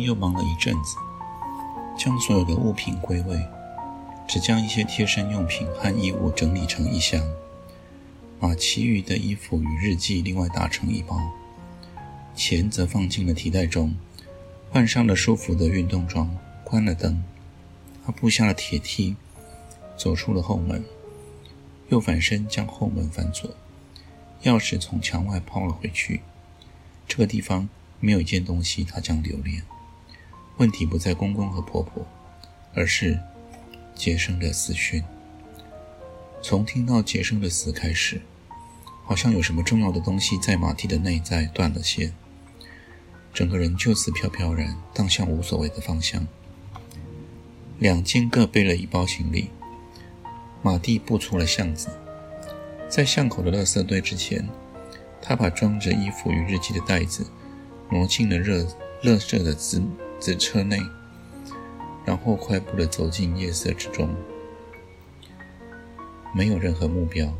又忙了一阵子，将所有的物品归位，只将一些贴身用品和衣物整理成一箱，把其余的衣服与日记另外打成一包，钱则放进了提袋中，换上了舒服的运动装，关了灯，他步下了铁梯，走出了后门，又反身将后门反锁，钥匙从墙外抛了回去。这个地方。没有一件东西他将留恋。问题不在公公和婆婆，而是杰生的死讯。从听到杰生的死开始，好像有什么重要的东西在马蒂的内在断了线，整个人就此飘飘然荡向无所谓的方向。两肩各背了一包行李，马蒂步出了巷子，在巷口的垃圾堆之前，他把装着衣服与日记的袋子。挪进了热热色的紫在车内，然后快步的走进夜色之中。没有任何目标，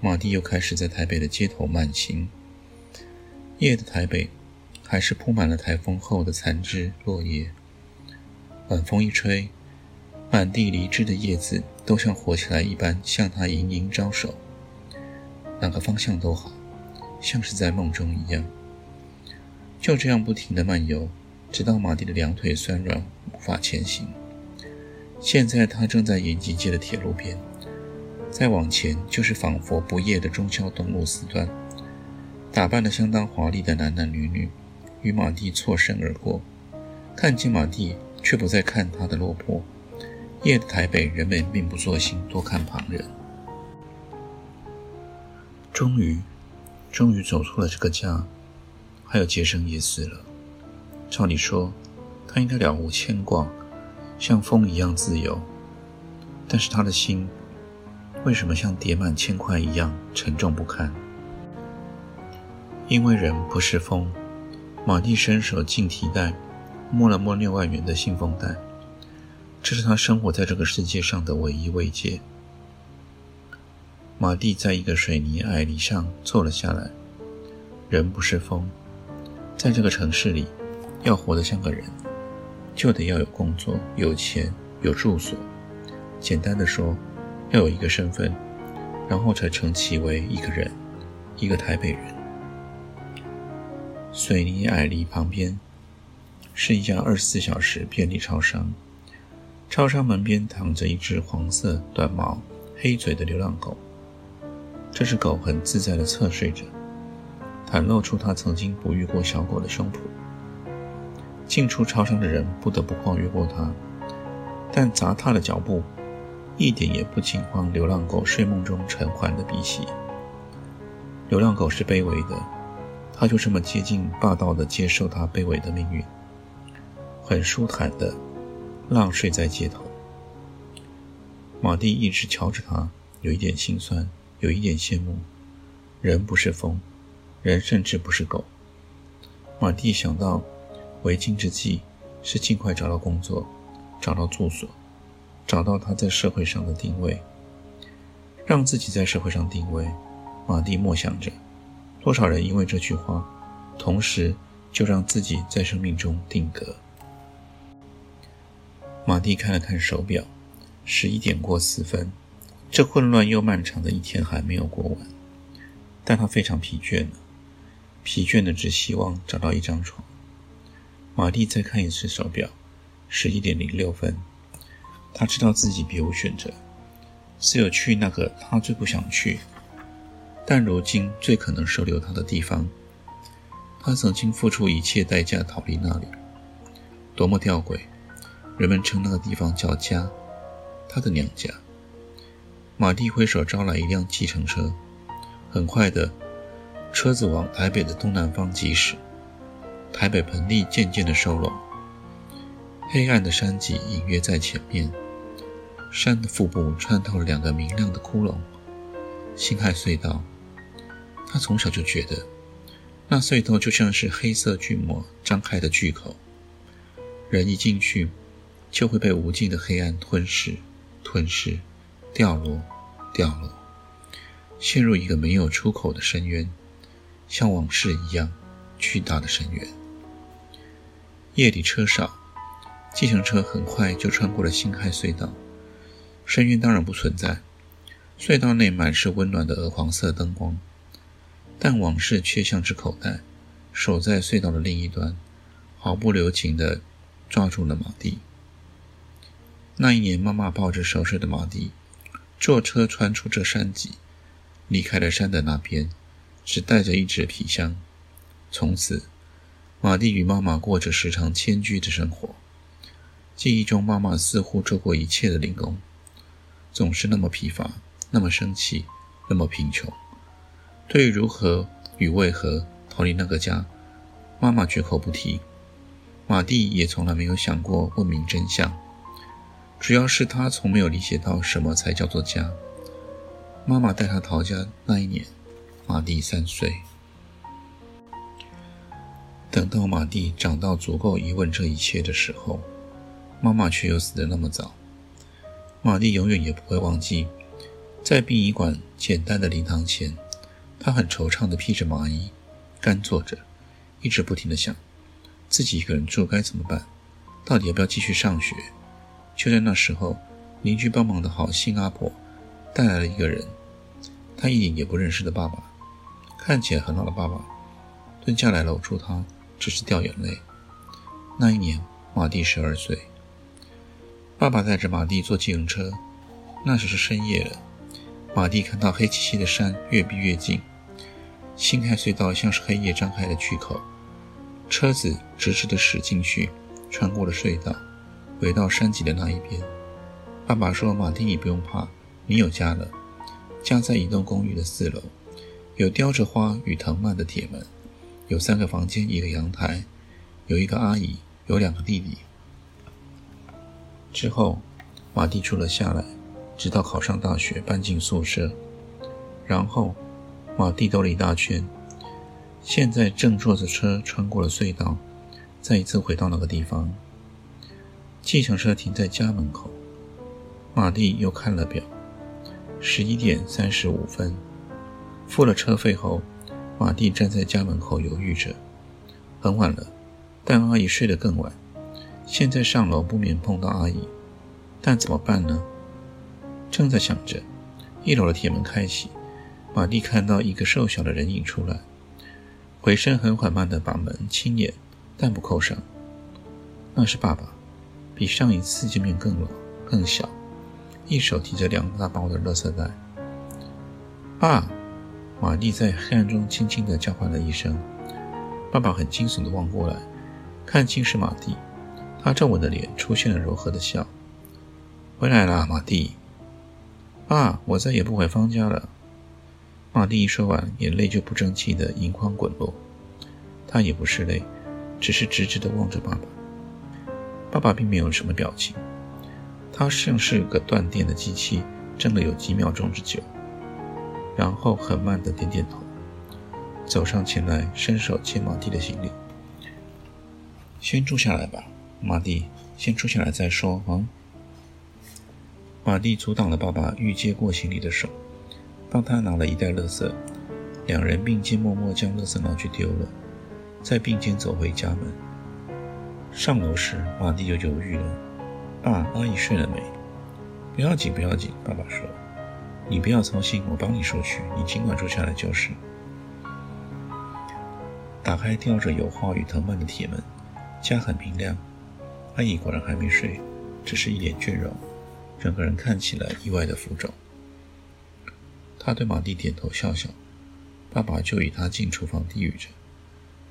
马蒂又开始在台北的街头慢行。夜的台北还是铺满了台风后的残枝落叶。晚风一吹，满地离枝的叶子都像活起来一般，向他盈盈招手。哪个方向都好，像是在梦中一样。就这样不停地漫游，直到马蒂的两腿酸软，无法前行。现在他正在延吉街的铁路边，再往前就是仿佛不夜的中孝东路四段。打扮得相当华丽的男男女女与马蒂错身而过，看见马蒂却不再看他的落魄。夜的台北，人们并不作兴多看旁人。终于，终于走出了这个家。还有杰生也死了。照理说，他应该了无牵挂，像风一样自由。但是他的心，为什么像叠满铅块一样沉重不堪？因为人不是风。马蒂伸手进提袋，摸了摸六万元的信封袋，这是他生活在这个世界上的唯一慰藉。马蒂在一个水泥矮篱上坐了下来。人不是风。在这个城市里，要活得像个人，就得要有工作、有钱、有住所。简单的说，要有一个身份，然后才称其为一个人，一个台北人。水泥矮篱旁边是一家二十四小时便利超商，超商门边躺着一只黄色、短毛、黑嘴的流浪狗。这只狗很自在地侧睡着。袒露出它曾经哺育过小狗的胸脯。进出超商的人不得不跨越过它，但砸踏的脚步一点也不惊慌流浪狗睡梦中沉缓的鼻息。流浪狗是卑微的，它就这么接近霸道的接受它卑微的命运，很舒坦的浪睡在街头。马蒂一直瞧着它，有一点心酸，有一点羡慕。人不是风。人甚至不是狗。马蒂想到，为今之计是尽快找到工作，找到住所，找到他在社会上的定位，让自己在社会上定位。马蒂默想着，多少人因为这句话，同时就让自己在生命中定格。马蒂看了看手表，十一点过四分，这混乱又漫长的一天还没有过完，但他非常疲倦了。疲倦的只希望找到一张床。马蒂再看一次手表，十一点零六分。他知道自己别无选择，只有去那个他最不想去，但如今最可能收留他的地方。他曾经付出一切代价逃离那里，多么吊诡！人们称那个地方叫家，他的娘家。马蒂挥手招来一辆计程车，很快的。车子往台北的东南方疾驶，台北盆地渐渐的收拢，黑暗的山脊隐约在前面。山的腹部穿透了两个明亮的窟窿，辛亥隧道。他从小就觉得，那隧道就像是黑色巨魔张开的巨口，人一进去，就会被无尽的黑暗吞噬、吞噬、掉落、掉落，陷入一个没有出口的深渊，像往事一样巨大的深渊。夜里车少，计程车很快就穿过了辛亥隧道。深渊当然不存在，隧道内满是温暖的鹅黄色灯光，但往事却像只口袋，守在隧道的另一端，毫不留情地抓住了马蒂。那一年，妈妈抱着熟睡的马蒂，坐车穿出这山脊，离开了山的那边，只带着一纸皮箱。从此，马蒂与妈妈过着时常迁居的生活。记忆中，妈妈似乎做过一切的零工。总是那么疲乏，那么生气，那么贫穷。对于如何与为何逃离那个家，妈妈绝口不提。马蒂也从来没有想过问明真相，主要是他从没有理解到什么才叫做家。妈妈带他逃家那一年，马蒂三岁。等到马蒂长到足够疑问这一切的时候，妈妈却又死得那么早。马蒂永远也不会忘记，在殡仪馆简单的灵堂前，他很惆怅地披着麻衣，干坐着，一直不停地想，自己一个人住该怎么办？到底要不要继续上学？就在那时候，邻居帮忙的好心阿婆带来了一个人，他一点也不认识的爸爸，看起来很老的爸爸，蹲下来搂住他，只是掉眼泪。那一年，马蒂十二岁。爸爸带着马蒂坐计程车，那时是深夜了。马蒂看到黑漆漆的山越逼越近，新开隧道像是黑夜张开的巨口，车子直直的驶进去，穿过了隧道，回到山脊的那一边。爸爸说：“马蒂，你不用怕，你有家了。家在一栋公寓的四楼，有雕着花与藤蔓的铁门，有三个房间，一个阳台，有一个阿姨，有两个弟弟。”之后，马蒂住了下来，直到考上大学，搬进宿舍。然后，马蒂兜了一大圈，现在正坐着车穿过了隧道，再一次回到那个地方。计程车停在家门口，马蒂又看了表，十一点三十五分。付了车费后，马蒂站在家门口犹豫着。很晚了，但阿姨睡得更晚。现在上楼不免碰到阿姨，但怎么办呢？正在想着，一楼的铁门开启，马蒂看到一个瘦小的人影出来，回身很缓慢地把门轻掩，但不扣上。那是爸爸，比上一次见面更老、更小，一手提着两大包的垃圾袋。爸，马蒂在黑暗中轻轻地叫唤了一声。爸爸很惊悚地望过来，看清是马蒂。他皱纹的脸出现了柔和的笑。回来了，马蒂。爸，我再也不回方家了。马蒂一说完，眼泪就不争气的盈眶滚落。他也不是泪，只是直直的望着爸爸。爸爸并没有什么表情，他像是个断电的机器，怔了有几秒钟之久，然后很慢的点点头，走上前来，伸手接马蒂的行李。先住下来吧。马蒂，先住下来再说啊！马蒂阻挡了爸爸欲接过行李的手，帮他拿了一袋垃圾，两人并肩默默将垃圾拿去丢了，再并肩走回家门。上楼时，马蒂就犹豫了：“爸，阿姨睡了没？”“不要紧，不要紧。”爸爸说，“你不要操心，我帮你收去，你尽管住下来就是。”打开吊着油画与藤蔓的铁门，家很明亮。阿姨果然还没睡，只是一脸倦容，整个人看起来意外的浮肿。他对马蒂点头笑笑，爸爸就与他进厨房低语着。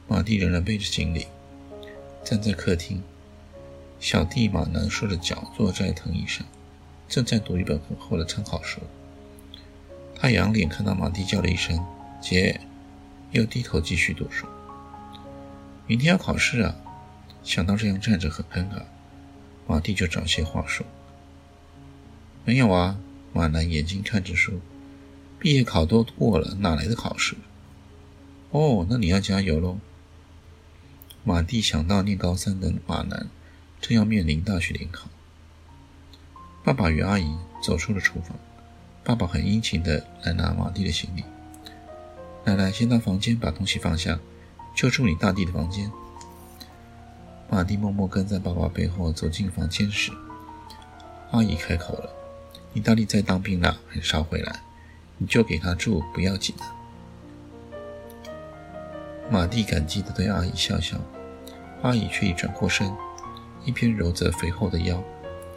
马蒂仍然背着行李，站在客厅。小弟马南缩着脚坐在藤椅上，正在读一本很厚的参考书。他仰脸看到马蒂叫了一声“姐”，又低头继续读书。明天要考试啊！想到这样站着很尴尬，马蒂就找些话说。没有啊，马南眼睛看着书，毕业考都过了，哪来的考试？哦，那你要加油喽。马蒂想到念高三的马南正要面临大学联考。爸爸与阿姨走出了厨房，爸爸很殷勤地来拿马蒂的行李。奶奶先到房间把东西放下，就住你大弟的房间。马蒂默默跟在爸爸背后走进房间时，阿姨开口了。你大弟在当兵呢，很少回来，你就给他住，不要紧的。马蒂感激地对阿姨笑笑，阿姨却一转过身，一边揉着肥厚的腰，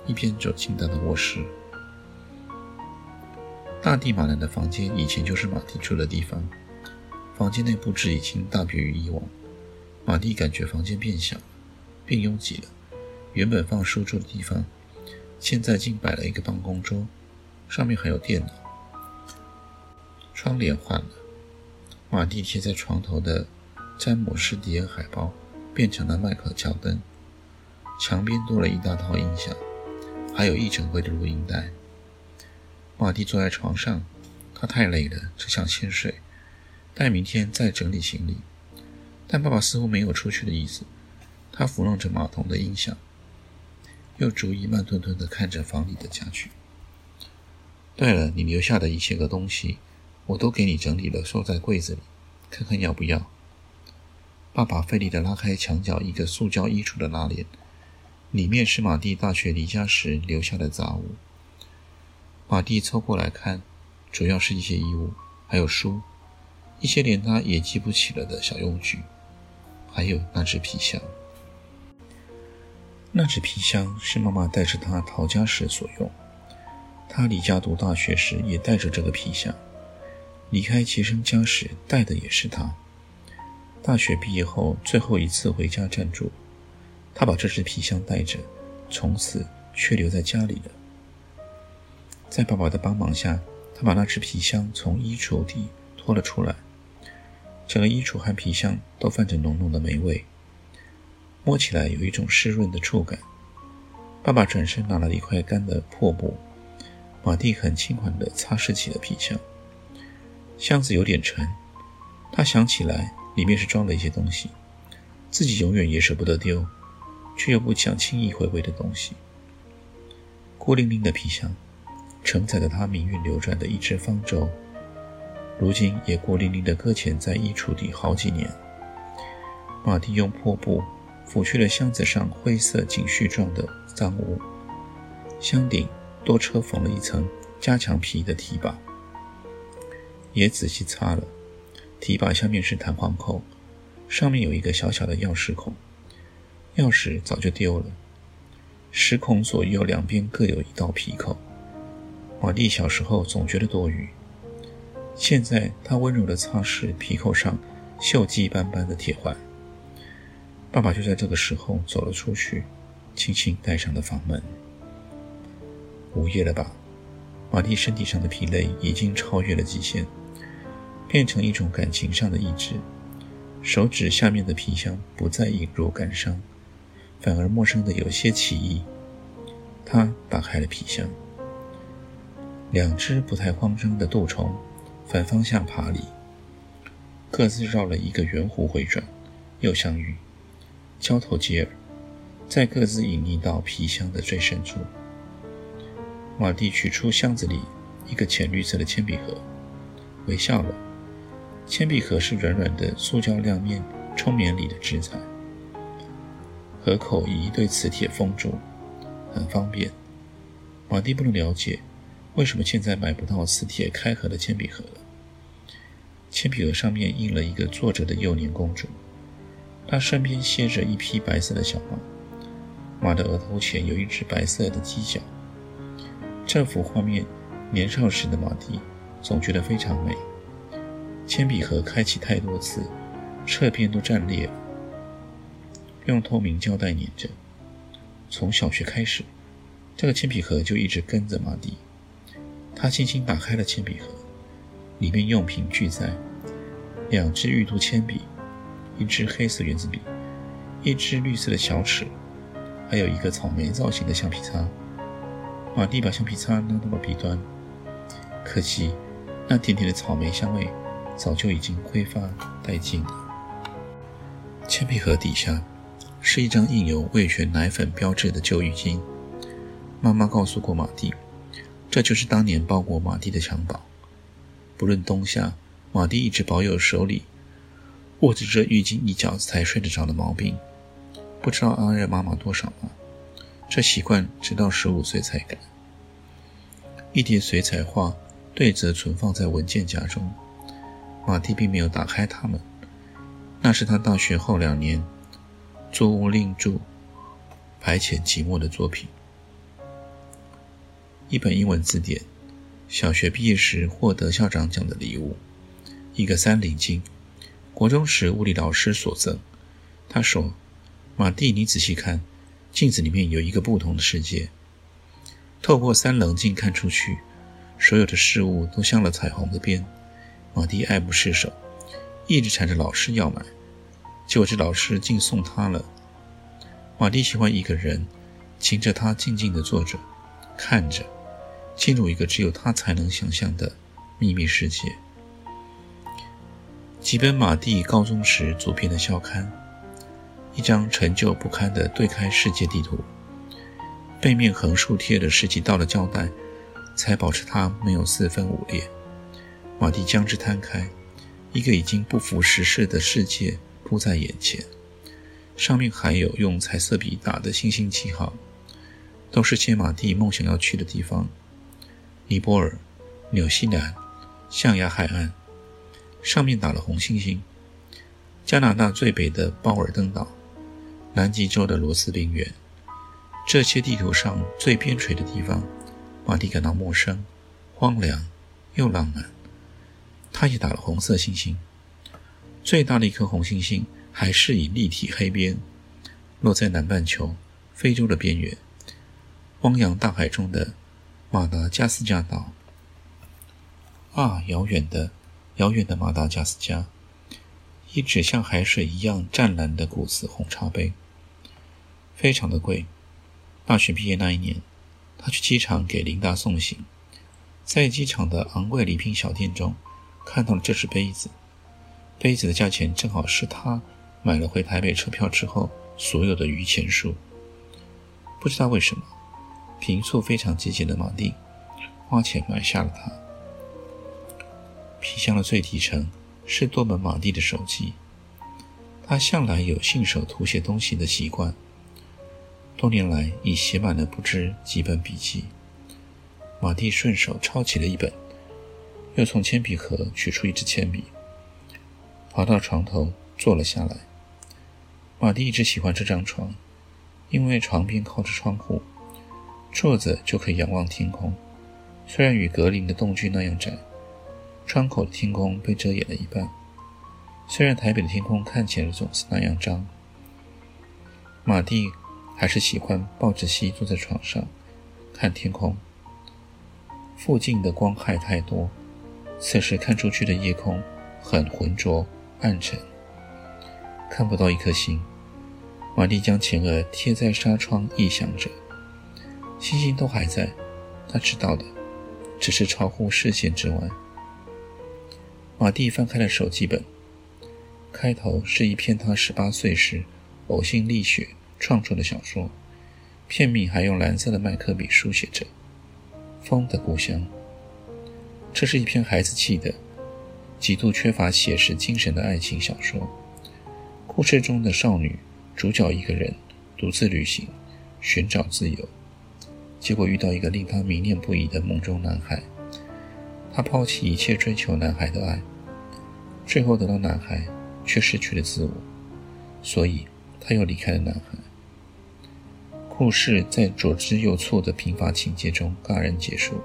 一边走进他的卧室。大地马兰的房间以前就是马蒂住的地方，房间内布置已经大别于以往。马蒂感觉房间变小，变拥挤了，原本放书桌的地方。现在竟摆了一个办公桌，上面还有电脑。窗帘换了，马蒂贴在床头的詹姆士迪恩海报变成了迈克乔丹。墙边多了一大套音响，还有一整柜的录音带。马蒂坐在床上，他太累了，只想先睡，待明天再整理行李。但爸爸似乎没有出去的意思，他抚弄着马桶的音响。又逐一慢吞吞地看着房里的家具。对了，你留下的一切个东西，我都给你整理了，收在柜子里，看看要不要。爸爸费力地拉开墙角一个塑胶衣橱的拉链，里面是马蒂大学离家时留下的杂物。马蒂凑过来看，主要是一些衣物，还有书，一些连他也记不起了的小用具，还有那只皮箱。那只皮箱是妈妈带着他逃家时所用。他离家读大学时也带着这个皮箱，离开齐生家时带的也是它。大学毕业后最后一次回家暂住，他把这只皮箱带着，从此却留在家里了。在爸爸的帮忙下，他把那只皮箱从衣橱底拖了出来，整个衣橱和皮箱都泛着浓浓的霉味。摸起来有一种湿润的触感。爸爸转身拿了一块干的破布，马蒂很轻缓地擦拭起了皮箱。箱子有点沉，他想起来里面是装了一些东西，自己永远也舍不得丢，却又不想轻易回味的东西。孤零零的皮箱，承载着他命运流转的一只方舟，如今也孤零零地搁浅在衣橱底好几年。马蒂用破布。拂去了箱子上灰色锦絮状的脏物，箱顶多车缝了一层加强皮的提把，也仔细擦了。提把下面是弹簧扣，上面有一个小小的钥匙孔，钥匙早就丢了。石孔左右两边各有一道皮扣。马蒂小时候总觉得多余，现在他温柔地擦拭皮扣上锈迹斑斑的铁环。爸爸就在这个时候走了出去，轻轻带上了房门。午夜了吧？玛丽身体上的疲累已经超越了极限，变成一种感情上的意志。手指下面的皮箱不再隐若感伤，反而陌生的有些奇异。他打开了皮箱，两只不太慌张的蠹虫反方向爬离，各自绕了一个圆弧回转，又相遇。交头接耳，再各自隐匿到皮箱的最深处。马蒂取出箱子里一个浅绿色的铅笔盒，微笑了。铅笔盒是软软的塑胶亮面充棉里的纸材，盒口以一对磁铁封住，很方便。马蒂不能了解为什么现在买不到磁铁开合的铅笔盒了。铅笔盒上面印了一个坐着的幼年公主。她身边歇着一匹白色的小马，马的额头前有一只白色的犄角。这幅画面，年少时的马蒂总觉得非常美。铅笔盒开启太多次，侧边都占裂了，用透明胶带粘着。从小学开始，这个铅笔盒就一直跟着马蒂。他轻轻打开了铅笔盒，里面用品俱在，两支玉兔铅笔。一支黑色圆珠笔，一支绿色的小尺，还有一个草莓造型的橡皮擦。马蒂把橡皮擦拿到了笔端，可惜那甜甜的草莓香味早就已经挥发殆尽了。铅笔盒底下是一张印有味全奶粉标志的旧浴巾。妈妈告诉过马蒂，这就是当年包裹马蒂的襁褓。不论冬夏，马蒂一直保有手里握着这浴巾一角才睡得着的毛病。不知道阿热妈妈多少了。这习惯直到十五岁才改。一叠水彩画对折存放在文件夹中，马蒂并没有打开它们。那是他大学后两年作物另著排遣寂寞的作品。一本英文字典，小学毕业时获得校长奖的礼物，一个三棱镜，国中时物理老师所赠。他说：“马蒂，你仔细看。”镜子里面有一个不同的世界，透过三棱镜看出去，所有的事物都镶了彩虹的边。马蒂爱不释手，一直缠着老师要买，结果这老师竟送他了。马蒂喜欢一个人，请着他静静地坐着，看着，进入一个只有他才能想象的秘密世界。几本马蒂高中时组编的校刊。一张陈旧不堪的对开世界地图，背面横竖贴着十几道的胶带，才保持它没有四分五裂。马蒂将之摊开，一个已经不符时事的世界铺在眼前，上面还有用彩色笔打的星星记号，都是些马蒂梦想要去的地方：尼泊尔、纽西兰、象牙海岸，上面打了红星星；加拿大最北的鲍尔登岛。南极洲的罗斯冰原，这些地图上最边陲的地方，马蒂感到陌生、荒凉又浪漫。他也打了红色星星，最大的一颗红星星还是以立体黑边落在南半球非洲的边缘，汪洋大海中的马达加斯加岛。啊，遥远的、遥远的马达加斯加，一只像海水一样湛蓝的古瓷红茶杯。非常的贵。大学毕业那一年，他去机场给琳达送行，在机场的昂贵礼品小店中看到了这只杯子。杯子的价钱正好是他买了回台北车票之后所有的余钱数。不知道为什么，平素非常节俭的马蒂花钱买下了它。皮箱的最底层是多本马蒂的手机，他向来有信手涂写东西的习惯。多年来已写满了不知几本笔记。马蒂顺手抄起了一本，又从铅笔盒取出一支铅笔，跑到床头坐了下来。马蒂一直喜欢这张床，因为床边靠着窗户，坐着就可以仰望天空。虽然与格林的洞距那样窄，窗口的天空被遮掩了一半。虽然台北的天空看起来总是那样脏，马蒂。还是喜欢抱着膝坐在床上看天空。附近的光害太多，此时看出去的夜空很浑浊暗沉，看不到一颗星。马蒂将前额贴在纱窗，臆想着星星都还在，他知道的只是超乎视线之外。马蒂翻开了手记本，开头是一篇他十八岁时呕心沥血。创作的小说，片名还用蓝色的麦克笔书写着“风的故乡”。这是一篇孩子气的、极度缺乏写实精神的爱情小说。故事中的少女主角一个人独自旅行，寻找自由，结果遇到一个令她迷恋不已的梦中男孩。她抛弃一切追求男孩的爱，最后得到男孩，却失去了自我，所以她又离开了男孩。故事在左支右绌的贫乏情节中戛然结束，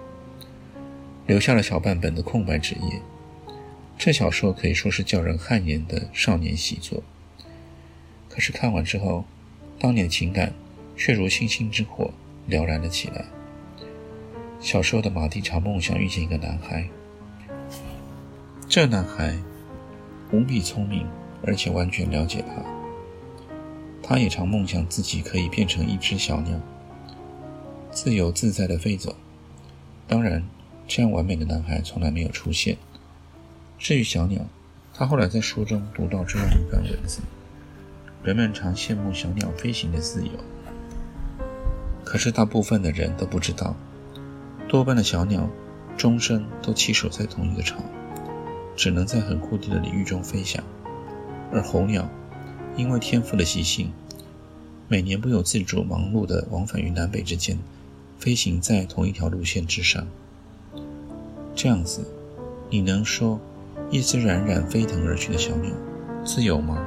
留下了小半本的空白纸页。这小说可以说是叫人汗颜的少年习作。可是看完之后，当年的情感却如星星之火了然了起来。小时候的马蒂常梦想遇见一个男孩，这男孩无比聪明，而且完全了解他。他也常梦想自己可以变成一只小鸟，自由自在地飞走。当然，这样完美的男孩从来没有出现。至于小鸟，他后来在书中读到这样一段文字：人们常羡慕小鸟飞行的自由，可是大部分的人都不知道，多半的小鸟终生都栖守在同一个巢，只能在很固定的领域中飞翔。而候鸟，因为天赋的习性，每年不由自主忙碌地往返于南北之间，飞行在同一条路线之上。这样子，你能说一只冉冉飞腾而去的小鸟自由吗？